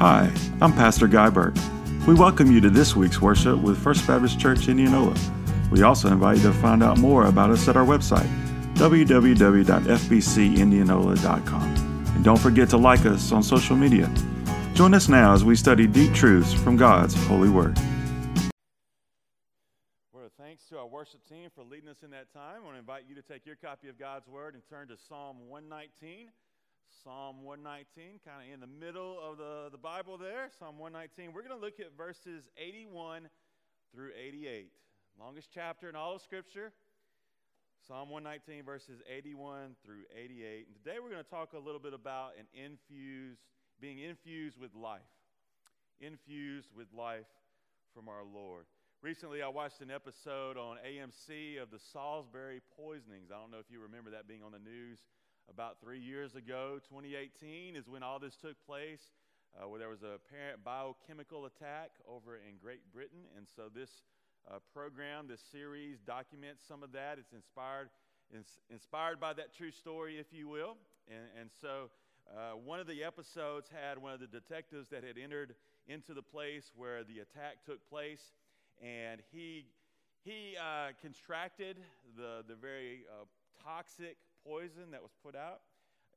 Hi, I'm Pastor Guy Burke. We welcome you to this week's worship with First Baptist Church Indianola. We also invite you to find out more about us at our website, www.fbcindianola.com. And don't forget to like us on social media. Join us now as we study deep truths from God's holy word. Well, thanks to our worship team for leading us in that time. I want to invite you to take your copy of God's Word and turn to Psalm 119. Psalm 119, kind of in the middle of the, the Bible there. Psalm 119. We're going to look at verses 81 through 88. Longest chapter in all of Scripture. Psalm 119, verses 81 through 88. And today we're going to talk a little bit about an infused, being infused with life. Infused with life from our Lord. Recently, I watched an episode on AMC of the Salisbury poisonings. I don't know if you remember that being on the news about three years ago. 2018 is when all this took place, uh, where there was a apparent biochemical attack over in Great Britain. And so this uh, program, this series, documents some of that. It's inspired, ins- inspired by that true story, if you will. And, and so uh, one of the episodes had one of the detectives that had entered into the place where the attack took place, and he he uh, contracted the the very uh, toxic poison that was put out,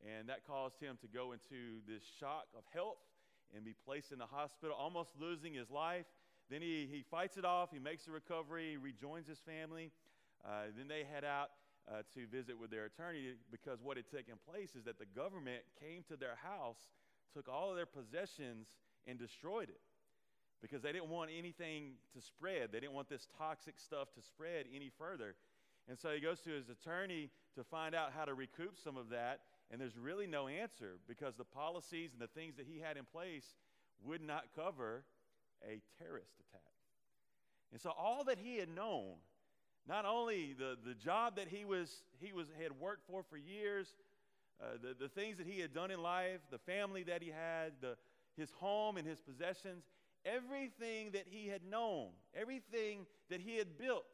and that caused him to go into this shock of health and be placed in the hospital, almost losing his life. Then he, he fights it off, he makes a recovery, he rejoins his family. Uh, then they head out uh, to visit with their attorney because what had taken place is that the government came to their house, took all of their possessions, and destroyed it because they didn't want anything to spread. They didn't want this toxic stuff to spread any further. And so he goes to his attorney to find out how to recoup some of that, and there's really no answer because the policies and the things that he had in place would not cover a terrorist attack. And so all that he had known, not only the, the job that he was he was had worked for for years, uh, the, the things that he had done in life, the family that he had, the, his home and his possessions, everything that he had known, everything that he had built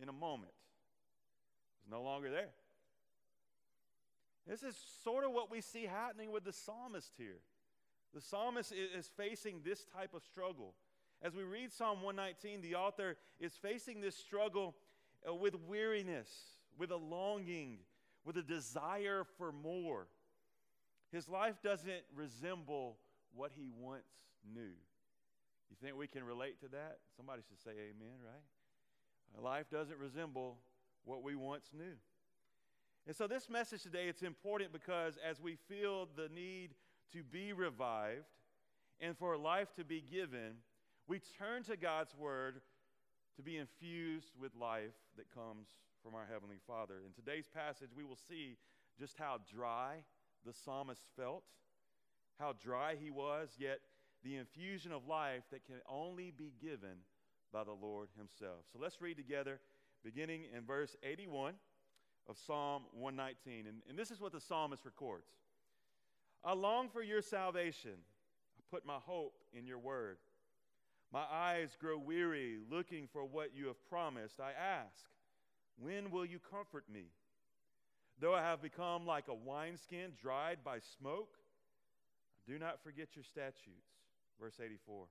in a moment no longer there. This is sort of what we see happening with the psalmist here. The psalmist is facing this type of struggle. As we read Psalm 119, the author is facing this struggle uh, with weariness, with a longing, with a desire for more. His life doesn't resemble what he once knew. You think we can relate to that? Somebody should say amen, right? Life doesn't resemble what we once knew. And so this message today it's important because as we feel the need to be revived and for life to be given, we turn to God's word to be infused with life that comes from our heavenly Father. In today's passage we will see just how dry the psalmist felt, how dry he was, yet the infusion of life that can only be given by the Lord himself. So let's read together beginning in verse 81 of Psalm 119. And, and this is what the psalmist records I long for your salvation. I put my hope in your word. My eyes grow weary looking for what you have promised. I ask, when will you comfort me? Though I have become like a wineskin dried by smoke, do not forget your statutes. Verse 84.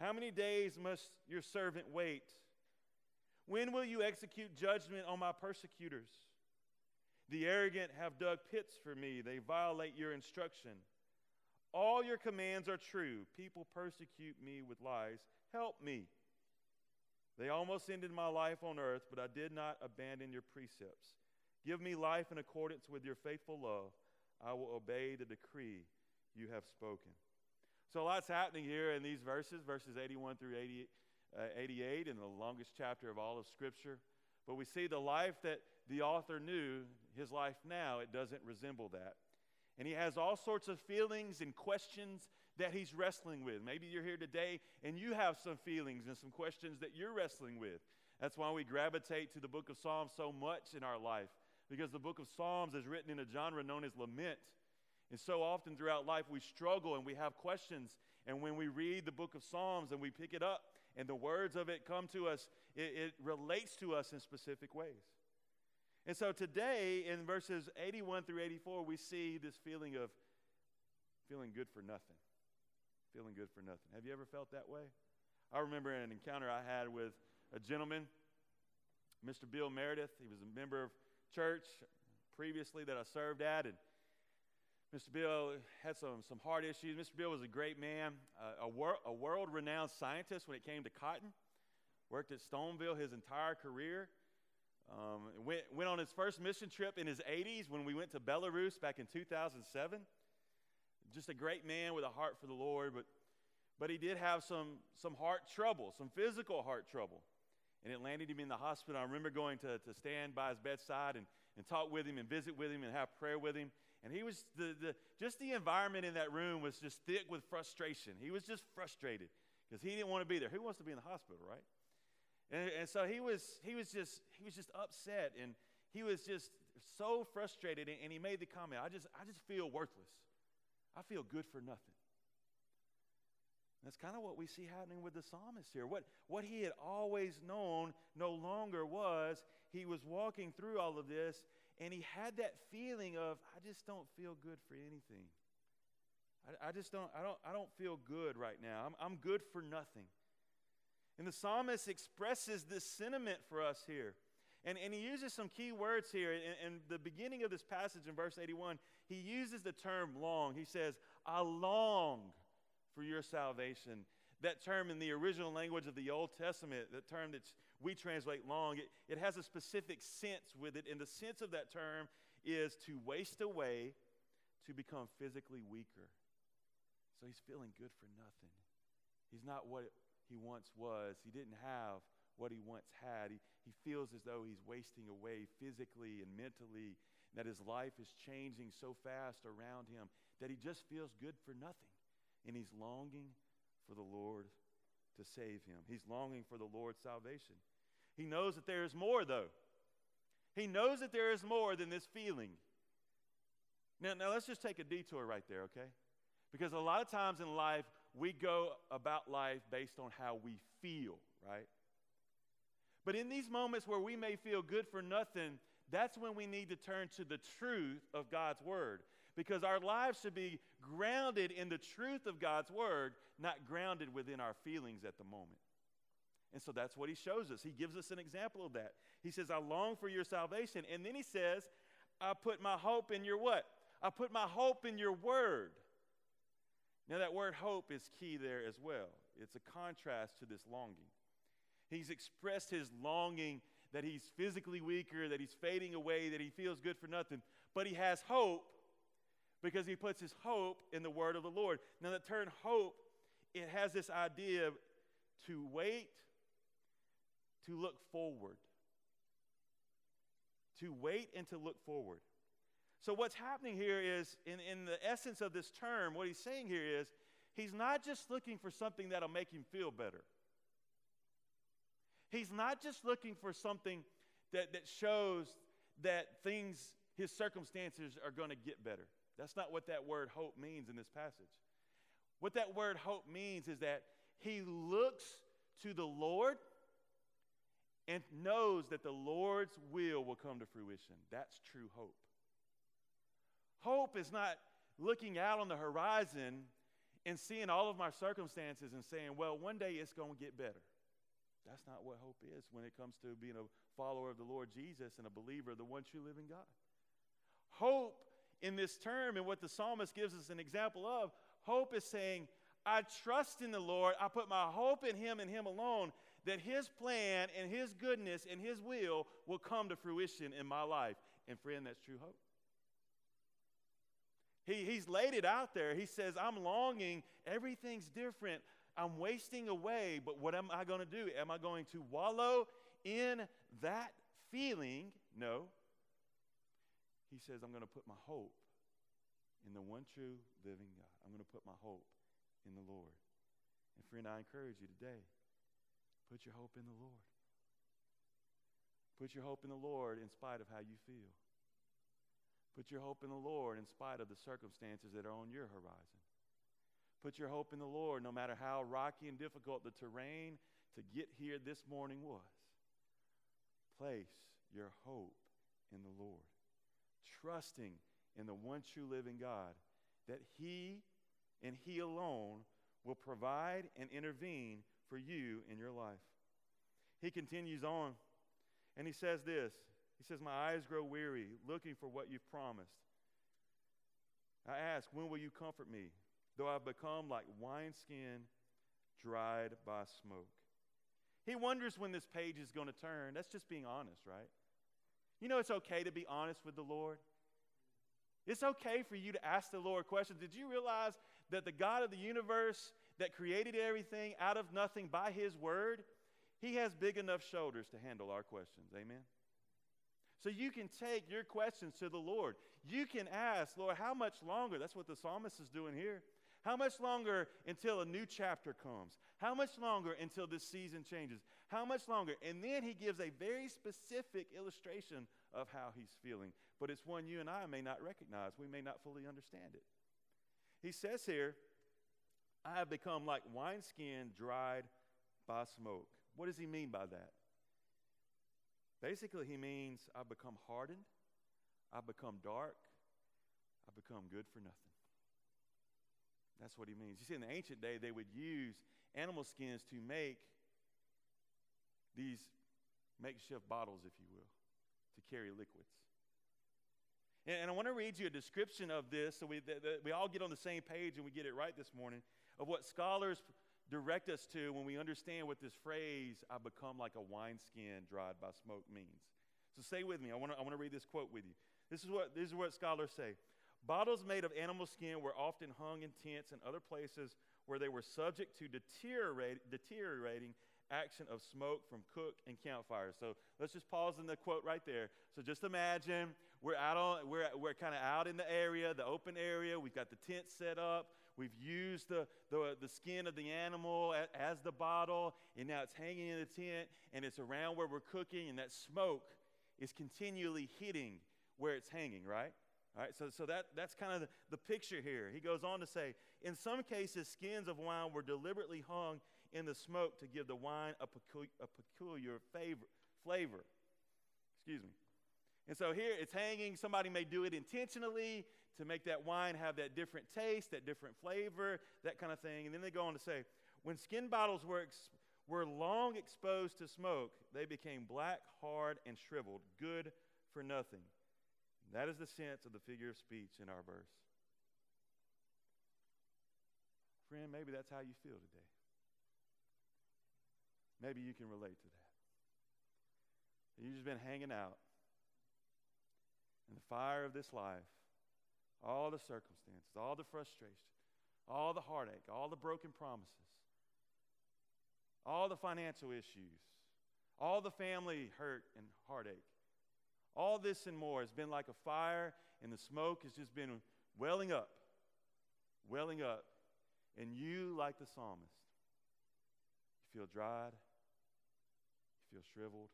How many days must your servant wait? When will you execute judgment on my persecutors? The arrogant have dug pits for me, they violate your instruction. All your commands are true. People persecute me with lies. Help me. They almost ended my life on earth, but I did not abandon your precepts. Give me life in accordance with your faithful love. I will obey the decree you have spoken. So, a lots happening here in these verses, verses 81 through 88 uh, 88 in the longest chapter of all of Scripture. But we see the life that the author knew, his life now, it doesn't resemble that. And he has all sorts of feelings and questions that he's wrestling with. Maybe you're here today and you have some feelings and some questions that you're wrestling with. That's why we gravitate to the book of Psalms so much in our life, because the book of Psalms is written in a genre known as lament. And so often throughout life, we struggle and we have questions. And when we read the book of Psalms and we pick it up, and the words of it come to us, it, it relates to us in specific ways. And so today, in verses 81 through 84, we see this feeling of feeling good for nothing. feeling good for nothing. Have you ever felt that way? I remember an encounter I had with a gentleman, Mr. Bill Meredith. He was a member of church previously that I served at, and Mr. Bill had some, some heart issues. Mr. Bill was a great man, uh, a, wor- a world renowned scientist when it came to cotton. Worked at Stoneville his entire career. Um, went, went on his first mission trip in his 80s when we went to Belarus back in 2007. Just a great man with a heart for the Lord, but, but he did have some, some heart trouble, some physical heart trouble. And it landed him in the hospital. I remember going to, to stand by his bedside and, and talk with him and visit with him and have prayer with him. And he was, the, the, just the environment in that room was just thick with frustration. He was just frustrated because he didn't want to be there. Who wants to be in the hospital, right? And, and so he was, he was just, he was just upset and he was just so frustrated. And, and he made the comment, I just, I just feel worthless. I feel good for nothing. That's kind of what we see happening with the psalmist here. What, what he had always known no longer was. He was walking through all of this, and he had that feeling of, I just don't feel good for anything. I, I just don't, I don't, I don't feel good right now. I'm, I'm good for nothing. And the psalmist expresses this sentiment for us here. And, and he uses some key words here. In, in the beginning of this passage in verse 81, he uses the term long. He says, I long for your salvation. That term in the original language of the Old Testament, the term that we translate long, it, it has a specific sense with it. And the sense of that term is to waste away, to become physically weaker. So he's feeling good for nothing. He's not what he once was. He didn't have what he once had. He, he feels as though he's wasting away physically and mentally, and that his life is changing so fast around him that he just feels good for nothing. And he's longing for the Lord to save him. He's longing for the Lord's salvation. He knows that there is more, though. He knows that there is more than this feeling. Now, now let's just take a detour right there, okay? Because a lot of times in life, we go about life based on how we feel, right? But in these moments where we may feel good for nothing, that's when we need to turn to the truth of God's word. Because our lives should be grounded in the truth of God's word, not grounded within our feelings at the moment. And so that's what he shows us. He gives us an example of that. He says, I long for your salvation. And then he says, I put my hope in your what? I put my hope in your word. Now, that word hope is key there as well. It's a contrast to this longing. He's expressed his longing that he's physically weaker, that he's fading away, that he feels good for nothing. But he has hope because he puts his hope in the word of the Lord. Now, the term hope, it has this idea of to wait, to look forward. To wait and to look forward. So, what's happening here is, in, in the essence of this term, what he's saying here is, he's not just looking for something that'll make him feel better. He's not just looking for something that, that shows that things, his circumstances are going to get better. That's not what that word hope means in this passage. What that word hope means is that he looks to the Lord and knows that the Lord's will will come to fruition. That's true hope. Hope is not looking out on the horizon and seeing all of my circumstances and saying, well, one day it's going to get better. That's not what hope is when it comes to being a follower of the Lord Jesus and a believer of the one true living God. Hope in this term and what the psalmist gives us an example of, hope is saying, I trust in the Lord. I put my hope in Him and Him alone that His plan and His goodness and His will will come to fruition in my life. And friend, that's true hope. He, he's laid it out there. He says, I'm longing. Everything's different. I'm wasting away, but what am I going to do? Am I going to wallow in that feeling? No. He says, I'm going to put my hope in the one true living God. I'm going to put my hope in the Lord. And friend, I encourage you today put your hope in the Lord. Put your hope in the Lord in spite of how you feel. Put your hope in the Lord in spite of the circumstances that are on your horizon. Put your hope in the Lord no matter how rocky and difficult the terrain to get here this morning was. Place your hope in the Lord, trusting in the one true living God that He and He alone will provide and intervene for you in your life. He continues on and he says this He says, My eyes grow weary looking for what you've promised. I ask, When will you comfort me? Though I've become like wineskin dried by smoke. He wonders when this page is going to turn. That's just being honest, right? You know, it's okay to be honest with the Lord. It's okay for you to ask the Lord questions. Did you realize that the God of the universe that created everything out of nothing by His word, He has big enough shoulders to handle our questions? Amen? So you can take your questions to the Lord. You can ask, Lord, how much longer? That's what the psalmist is doing here. How much longer until a new chapter comes? How much longer until this season changes? How much longer? And then he gives a very specific illustration of how he's feeling. But it's one you and I may not recognize. We may not fully understand it. He says here, I have become like wineskin dried by smoke. What does he mean by that? Basically, he means I've become hardened, I've become dark, I've become good for nothing. That's what he means. You see, in the ancient day, they would use animal skins to make these makeshift bottles, if you will, to carry liquids. And, and I want to read you a description of this so we, we all get on the same page and we get it right this morning of what scholars direct us to when we understand what this phrase, I become like a wineskin dried by smoke, means. So stay with me. I want to I wanna read this quote with you. This is, what, this is what scholars say. Bottles made of animal skin were often hung in tents and other places where they were subject to deteriorate, deteriorating action of smoke from cook and campfires. So let's just pause in the quote right there. So just imagine we're out on we're we're kind of out in the area, the open area. We've got the tent set up. We've used the, the, the skin of the animal as, as the bottle, and now it's hanging in the tent, and it's around where we're cooking, and that smoke is continually hitting where it's hanging, right? All right, so, so that, that's kind of the, the picture here. He goes on to say, in some cases, skins of wine were deliberately hung in the smoke to give the wine a, a peculiar favor, flavor. Excuse me. And so here it's hanging. Somebody may do it intentionally to make that wine have that different taste, that different flavor, that kind of thing. And then they go on to say, when skin bottles were, ex- were long exposed to smoke, they became black, hard, and shriveled, good for nothing. That is the sense of the figure of speech in our verse. Friend, maybe that's how you feel today. Maybe you can relate to that. You've just been hanging out in the fire of this life, all the circumstances, all the frustration, all the heartache, all the broken promises, all the financial issues, all the family hurt and heartache. All this and more has been like a fire, and the smoke has just been welling up, welling up. And you, like the psalmist, you feel dried, feel shriveled,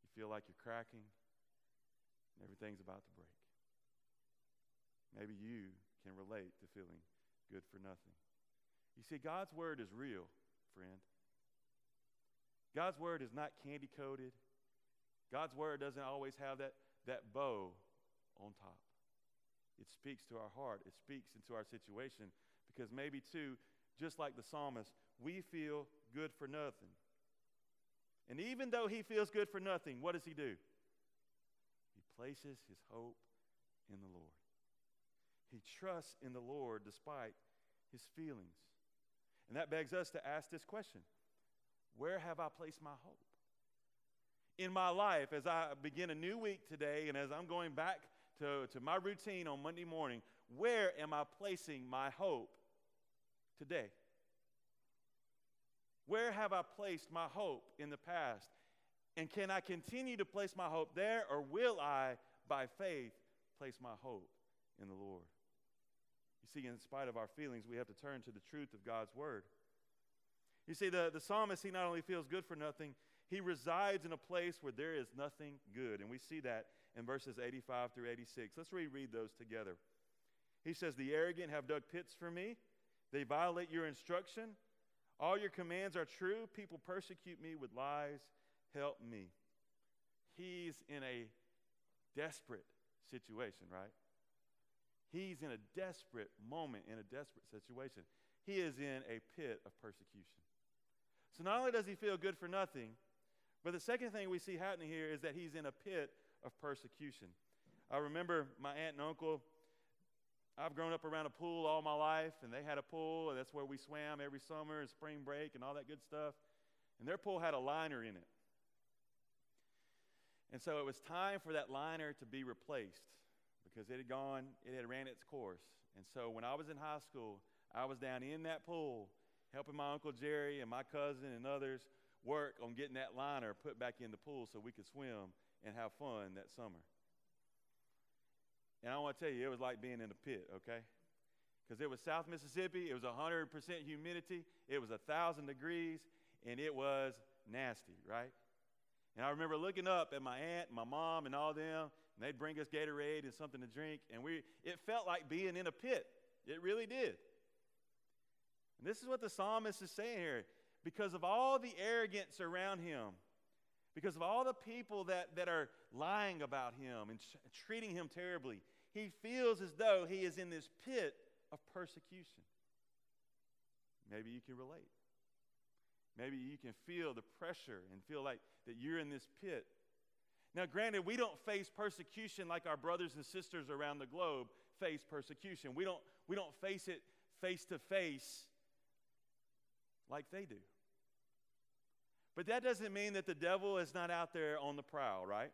you feel like you're cracking, and everything's about to break. Maybe you can relate to feeling good for nothing. You see, God's word is real, friend. God's word is not candy coated. God's word doesn't always have that, that bow on top. It speaks to our heart, it speaks into our situation because maybe, too, just like the psalmist, we feel good for nothing. And even though he feels good for nothing, what does he do? He places his hope in the Lord. He trusts in the Lord despite his feelings. And that begs us to ask this question Where have I placed my hope? in my life as I begin a new week today and as I'm going back to, to my routine on Monday morning, where am I placing my hope today? Where have I placed my hope in the past? And can I continue to place my hope there, or will I, by faith, place my hope in the Lord? You see, in spite of our feelings, we have to turn to the truth of God's word. You see, the, the psalmist, he not only feels good for nothing, he resides in a place where there is nothing good. And we see that in verses 85 through 86. Let's reread those together. He says, The arrogant have dug pits for me, they violate your instruction. All your commands are true. People persecute me with lies. Help me. He's in a desperate situation, right? He's in a desperate moment, in a desperate situation. he is in a pit of persecution. So not only does he feel good for nothing, but the second thing we see happening here is that he's in a pit of persecution. I remember my aunt and uncle. I've grown up around a pool all my life, and they had a pool, and that's where we swam every summer and spring break and all that good stuff. And their pool had a liner in it. And so it was time for that liner to be replaced because it had gone, it had ran its course. And so when I was in high school, I was down in that pool helping my Uncle Jerry and my cousin and others work on getting that liner put back in the pool so we could swim and have fun that summer. And I want to tell you, it was like being in a pit, okay? Because it was South Mississippi, it was 100% humidity, it was 1,000 degrees, and it was nasty, right? And I remember looking up at my aunt my mom and all them, and they'd bring us Gatorade and something to drink, and we it felt like being in a pit. It really did. And this is what the psalmist is saying here. Because of all the arrogance around him, because of all the people that, that are lying about him and treating him terribly, he feels as though he is in this pit of persecution. Maybe you can relate. Maybe you can feel the pressure and feel like that you're in this pit. Now, granted, we don't face persecution like our brothers and sisters around the globe face persecution. We don't, we don't face it face to face like they do. But that doesn't mean that the devil is not out there on the prowl, right?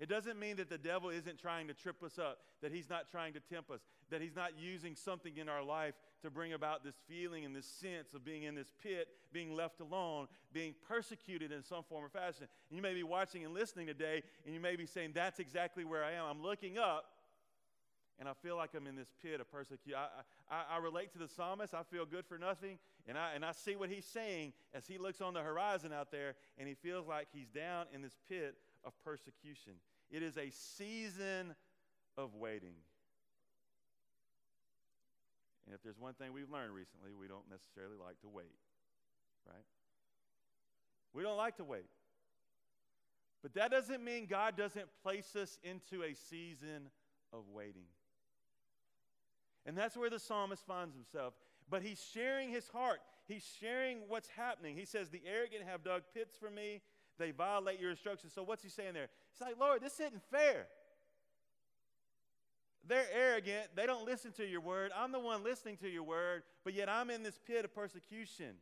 It doesn't mean that the devil isn't trying to trip us up, that he's not trying to tempt us, that he's not using something in our life to bring about this feeling and this sense of being in this pit, being left alone, being persecuted in some form or fashion. And you may be watching and listening today, and you may be saying, That's exactly where I am. I'm looking up, and I feel like I'm in this pit of persecution. I, I, I, relate to the psalmist. I feel good for nothing. And I, and I see what he's saying as he looks on the horizon out there, and he feels like he's down in this pit of persecution. It is a season of waiting. And if there's one thing we've learned recently, we don't necessarily like to wait, right? We don't like to wait. But that doesn't mean God doesn't place us into a season of waiting. And that's where the psalmist finds himself. But he's sharing his heart. He's sharing what's happening. He says, The arrogant have dug pits for me. They violate your instructions. So what's he saying there? He's like, Lord, this isn't fair. They're arrogant. They don't listen to your word. I'm the one listening to your word, but yet I'm in this pit of persecution.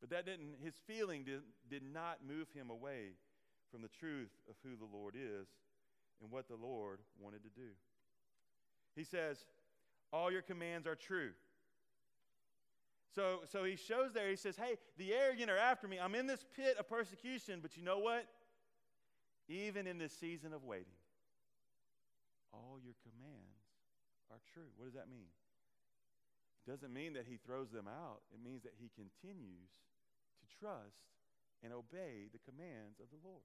But that didn't, his feeling did, did not move him away from the truth of who the Lord is and what the Lord wanted to do. He says, All your commands are true. So, so he shows there, he says, Hey, the arrogant are after me. I'm in this pit of persecution, but you know what? Even in this season of waiting, all your commands are true. What does that mean? It doesn't mean that he throws them out, it means that he continues to trust and obey the commands of the Lord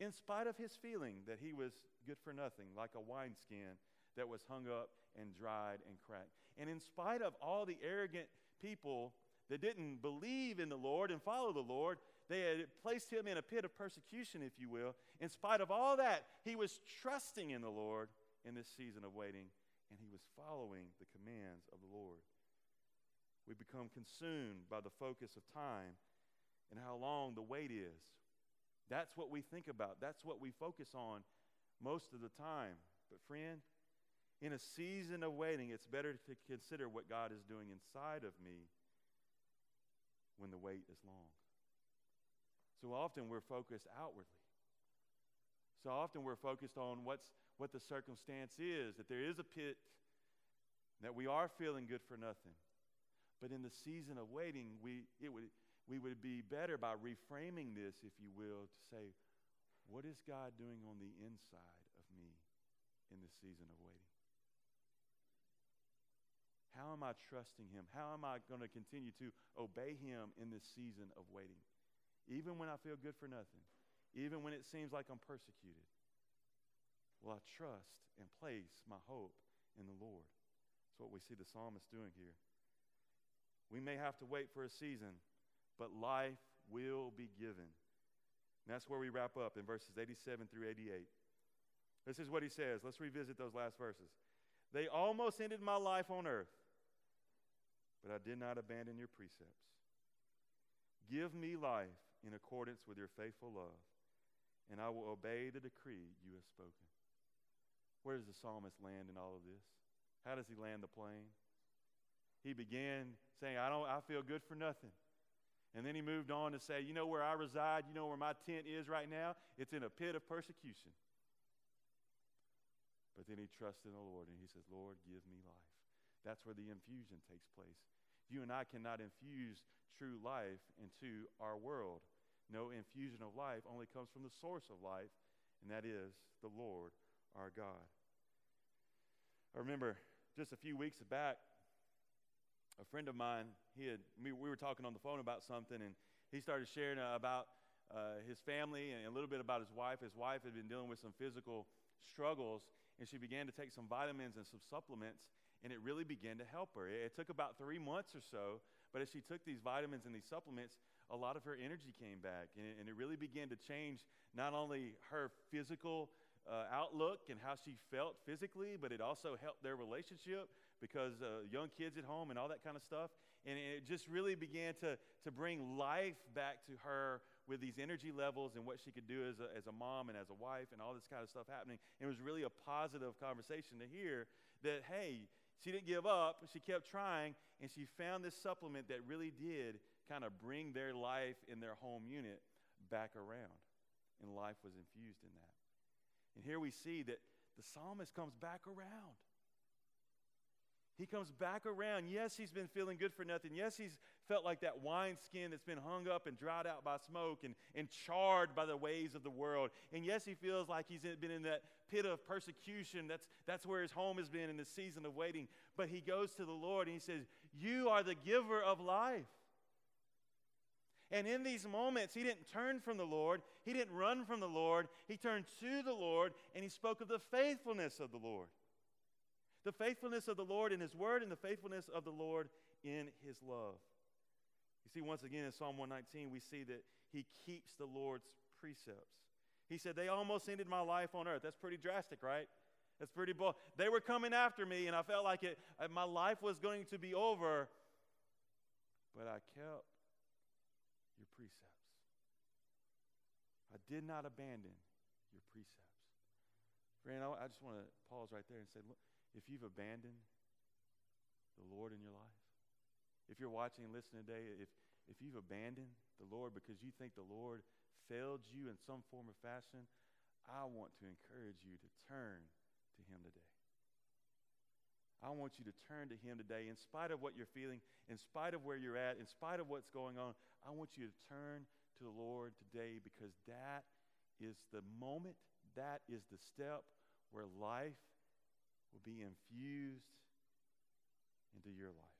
in spite of his feeling that he was good for nothing, like a wineskin that was hung up and dried and cracked. And in spite of all the arrogant people that didn't believe in the Lord and follow the Lord, they had placed him in a pit of persecution, if you will. In spite of all that, he was trusting in the Lord in this season of waiting, and he was following the commands of the Lord. We become consumed by the focus of time and how long the wait is. That's what we think about. That's what we focus on most of the time. But, friend, in a season of waiting, it's better to consider what God is doing inside of me when the wait is long. So often we're focused outwardly. So often we're focused on what's, what the circumstance is, that there is a pit, that we are feeling good for nothing. But in the season of waiting, we, it would, we would be better by reframing this, if you will, to say, what is God doing on the inside of me in this season of waiting? Am I trusting Him? How am I going to continue to obey Him in this season of waiting? Even when I feel good for nothing, even when it seems like I'm persecuted, will I trust and place my hope in the Lord? That's what we see the psalmist doing here. We may have to wait for a season but life will be given. And that's where we wrap up in verses 87 through 88. This is what he says. Let's revisit those last verses. They almost ended my life on earth, but I did not abandon your precepts. Give me life in accordance with your faithful love, and I will obey the decree you have spoken. Where does the psalmist land in all of this? How does he land the plane? He began saying, I don't I feel good for nothing. And then he moved on to say, You know where I reside? You know where my tent is right now? It's in a pit of persecution. But then he trusts in the Lord and he says, Lord, give me life. That's where the infusion takes place. You and I cannot infuse true life into our world. No infusion of life only comes from the source of life, and that is the Lord our God. I remember just a few weeks back, a friend of mine, he had, we, we were talking on the phone about something, and he started sharing uh, about uh, his family and a little bit about his wife. His wife had been dealing with some physical struggles, and she began to take some vitamins and some supplements, and it really began to help her. It, it took about three months or so, but as she took these vitamins and these supplements, a lot of her energy came back, and it, and it really began to change not only her physical uh, outlook and how she felt physically, but it also helped their relationship because uh, young kids at home and all that kind of stuff. And it just really began to, to bring life back to her with these energy levels and what she could do as a, as a mom and as a wife and all this kind of stuff happening. It was really a positive conversation to hear that, hey, she didn't give up. She kept trying, and she found this supplement that really did kind of bring their life in their home unit back around. And life was infused in that. And here we see that the psalmist comes back around. He comes back around. Yes, he's been feeling good for nothing. Yes, he's felt like that wineskin that's been hung up and dried out by smoke and, and charred by the ways of the world. And yes, he feels like he's been in that pit of persecution. That's, that's where his home has been in the season of waiting. But he goes to the Lord and he says, You are the giver of life. And in these moments, he didn't turn from the Lord. He didn't run from the Lord. He turned to the Lord and he spoke of the faithfulness of the Lord the faithfulness of the Lord in His Word and the faithfulness of the Lord in His love. You see, once again in Psalm 119, we see that He keeps the Lord's precepts. He said, They almost ended my life on earth. That's pretty drastic, right? That's pretty bold. They were coming after me, and I felt like it, uh, my life was going to be over, but I kept your precepts. I did not abandon your precepts. Friend, I just want to pause right there and say, look, if you've abandoned the Lord in your life, if you're watching and listening today, if, if you've abandoned the Lord because you think the Lord failed you in some form or fashion, I want to encourage you to turn to Him today. I want you to turn to Him today. In spite of what you're feeling, in spite of where you're at, in spite of what's going on, I want you to turn to the Lord today because that is the moment, that is the step where life will be infused into your life.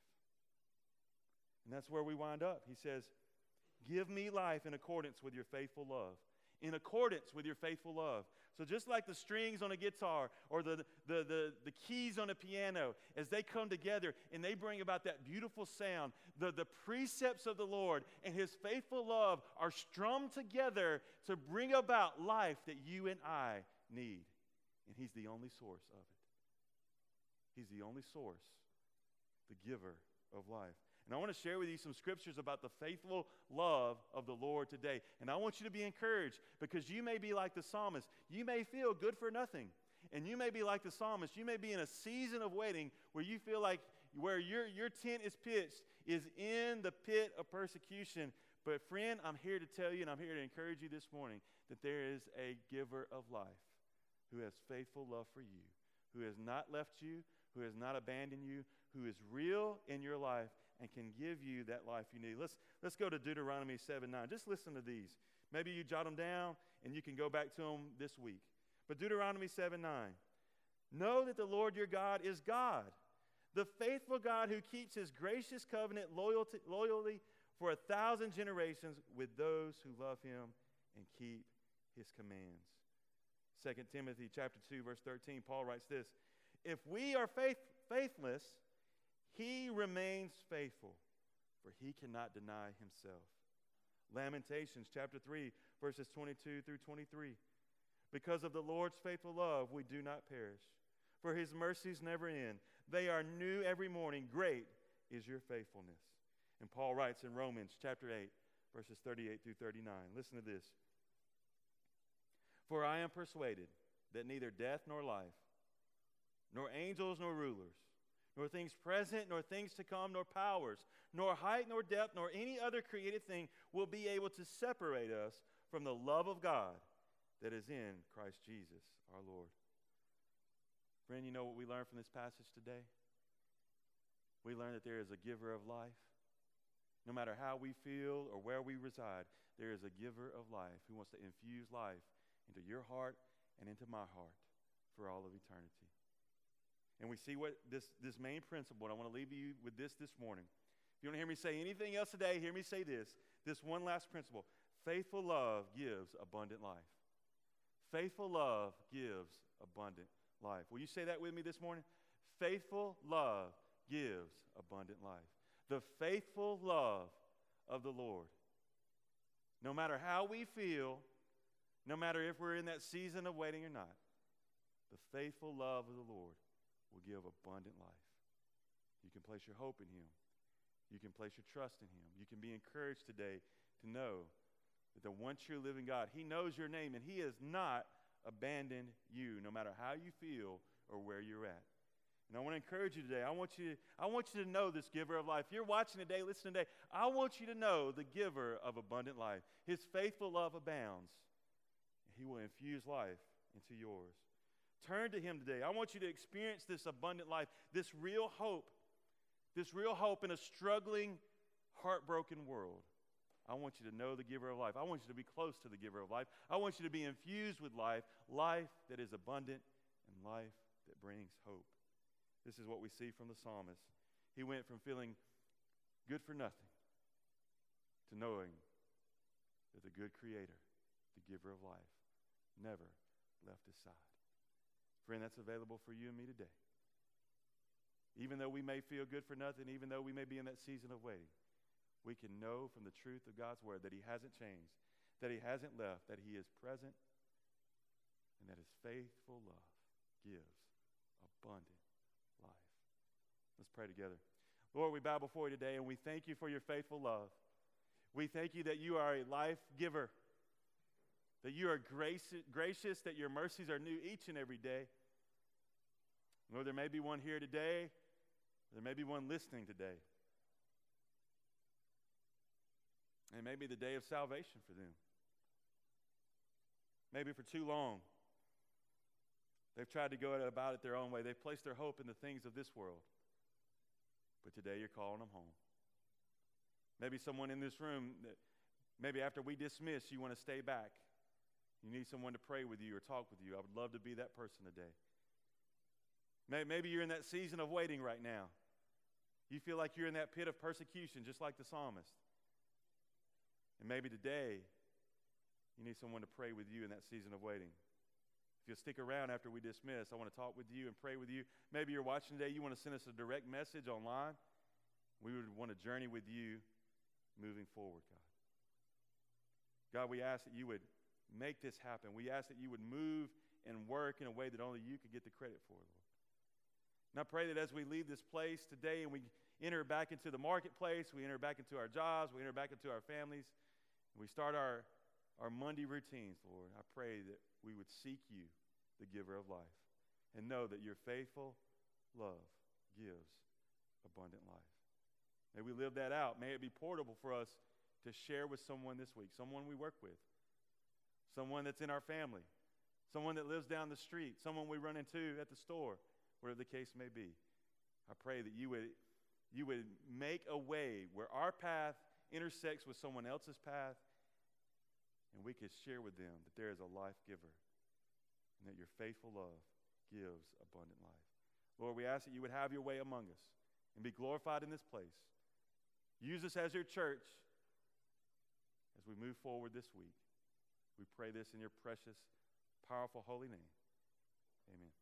And that's where we wind up. He says, Give me life in accordance with your faithful love. In accordance with your faithful love. So, just like the strings on a guitar or the, the, the, the, keys on a piano, as they come together and they bring about that beautiful sound, the, the precepts of the Lord and His faithful love are strummed together to bring about life that you and I need. And He's the only source of it. He's the only source, the giver of life. And I want to share with you some scriptures about the faithful love of the Lord today. And I want you to be encouraged because you may be like the psalmist. You may feel good for nothing. And you may be like the psalmist. You may be in a season of waiting where you feel like where your, your tent is pitched is in the pit of persecution. But, friend, I'm here to tell you and I'm here to encourage you this morning that there is a giver of life who has faithful love for you, who has not left you, who has not abandoned you, who is real in your life and can give you that life you need. Let's, let's go to Deuteronomy 7 9. Just listen to these. Maybe you jot them down and you can go back to them this week. But Deuteronomy 7 9. Know that the Lord your God is God, the faithful God who keeps his gracious covenant loyalty, loyally for a thousand generations with those who love him and keep his commands. 2 Timothy chapter 2 verse 13 Paul writes this if we are faith, faithless, he remains faithful, for he cannot deny himself. Lamentations chapter 3, verses 22 through 23. Because of the Lord's faithful love, we do not perish, for his mercies never end. They are new every morning. Great is your faithfulness. And Paul writes in Romans chapter 8, verses 38 through 39. Listen to this. For I am persuaded that neither death nor life, nor angels nor rulers, nor things present, nor things to come, nor powers, nor height, nor depth, nor any other created thing will be able to separate us from the love of God that is in Christ Jesus our Lord. Friend, you know what we learn from this passage today? We learn that there is a giver of life. No matter how we feel or where we reside, there is a giver of life who wants to infuse life into your heart and into my heart for all of eternity. And we see what this, this main principle, and I want to leave you with this this morning. If you to hear me say anything else today, hear me say this. This one last principle faithful love gives abundant life. Faithful love gives abundant life. Will you say that with me this morning? Faithful love gives abundant life. The faithful love of the Lord. No matter how we feel, no matter if we're in that season of waiting or not, the faithful love of the Lord will give abundant life. You can place your hope in Him. You can place your trust in Him. You can be encouraged today to know that the one true living God, He knows your name and He has not abandoned you, no matter how you feel or where you're at. And I want to encourage you today. I want you, I want you to know this giver of life. If you're watching today, listen today, I want you to know the giver of abundant life. His faithful love abounds. He will infuse life into yours. Turn to Him today. I want you to experience this abundant life, this real hope, this real hope in a struggling, heartbroken world. I want you to know the giver of life. I want you to be close to the giver of life. I want you to be infused with life, life that is abundant and life that brings hope. This is what we see from the psalmist. He went from feeling good for nothing to knowing that the good creator, the giver of life, never left his side. Friend, that's available for you and me today. Even though we may feel good for nothing, even though we may be in that season of waiting, we can know from the truth of God's word that He hasn't changed, that He hasn't left, that He is present, and that His faithful love gives abundant life. Let's pray together. Lord, we bow before you today and we thank you for your faithful love. We thank you that you are a life giver, that you are gracious, gracious, that your mercies are new each and every day. Lord, there may be one here today, there may be one listening today And maybe the day of salvation for them. Maybe for too long, they've tried to go about it their own way. They've placed their hope in the things of this world. But today you're calling them home. Maybe someone in this room, maybe after we dismiss, you want to stay back. You need someone to pray with you or talk with you. I would love to be that person today. Maybe you're in that season of waiting right now. You feel like you're in that pit of persecution, just like the psalmist. And maybe today, you need someone to pray with you in that season of waiting. If you'll stick around after we dismiss, I want to talk with you and pray with you. Maybe you're watching today, you want to send us a direct message online. We would want to journey with you moving forward, God. God, we ask that you would make this happen. We ask that you would move and work in a way that only you could get the credit for, Lord. And I pray that as we leave this place today and we enter back into the marketplace, we enter back into our jobs, we enter back into our families, and we start our, our Monday routines, Lord, I pray that we would seek you, the giver of life, and know that your faithful love gives abundant life. May we live that out. May it be portable for us to share with someone this week, someone we work with, someone that's in our family, someone that lives down the street, someone we run into at the store, whatever the case may be. I pray that you would, you would make a way where our path intersects with someone else's path and we could share with them that there is a life giver and that your faithful love gives abundant life. Lord, we ask that you would have your way among us and be glorified in this place. Use us as your church as we move forward this week. We pray this in your precious, powerful, holy name. Amen.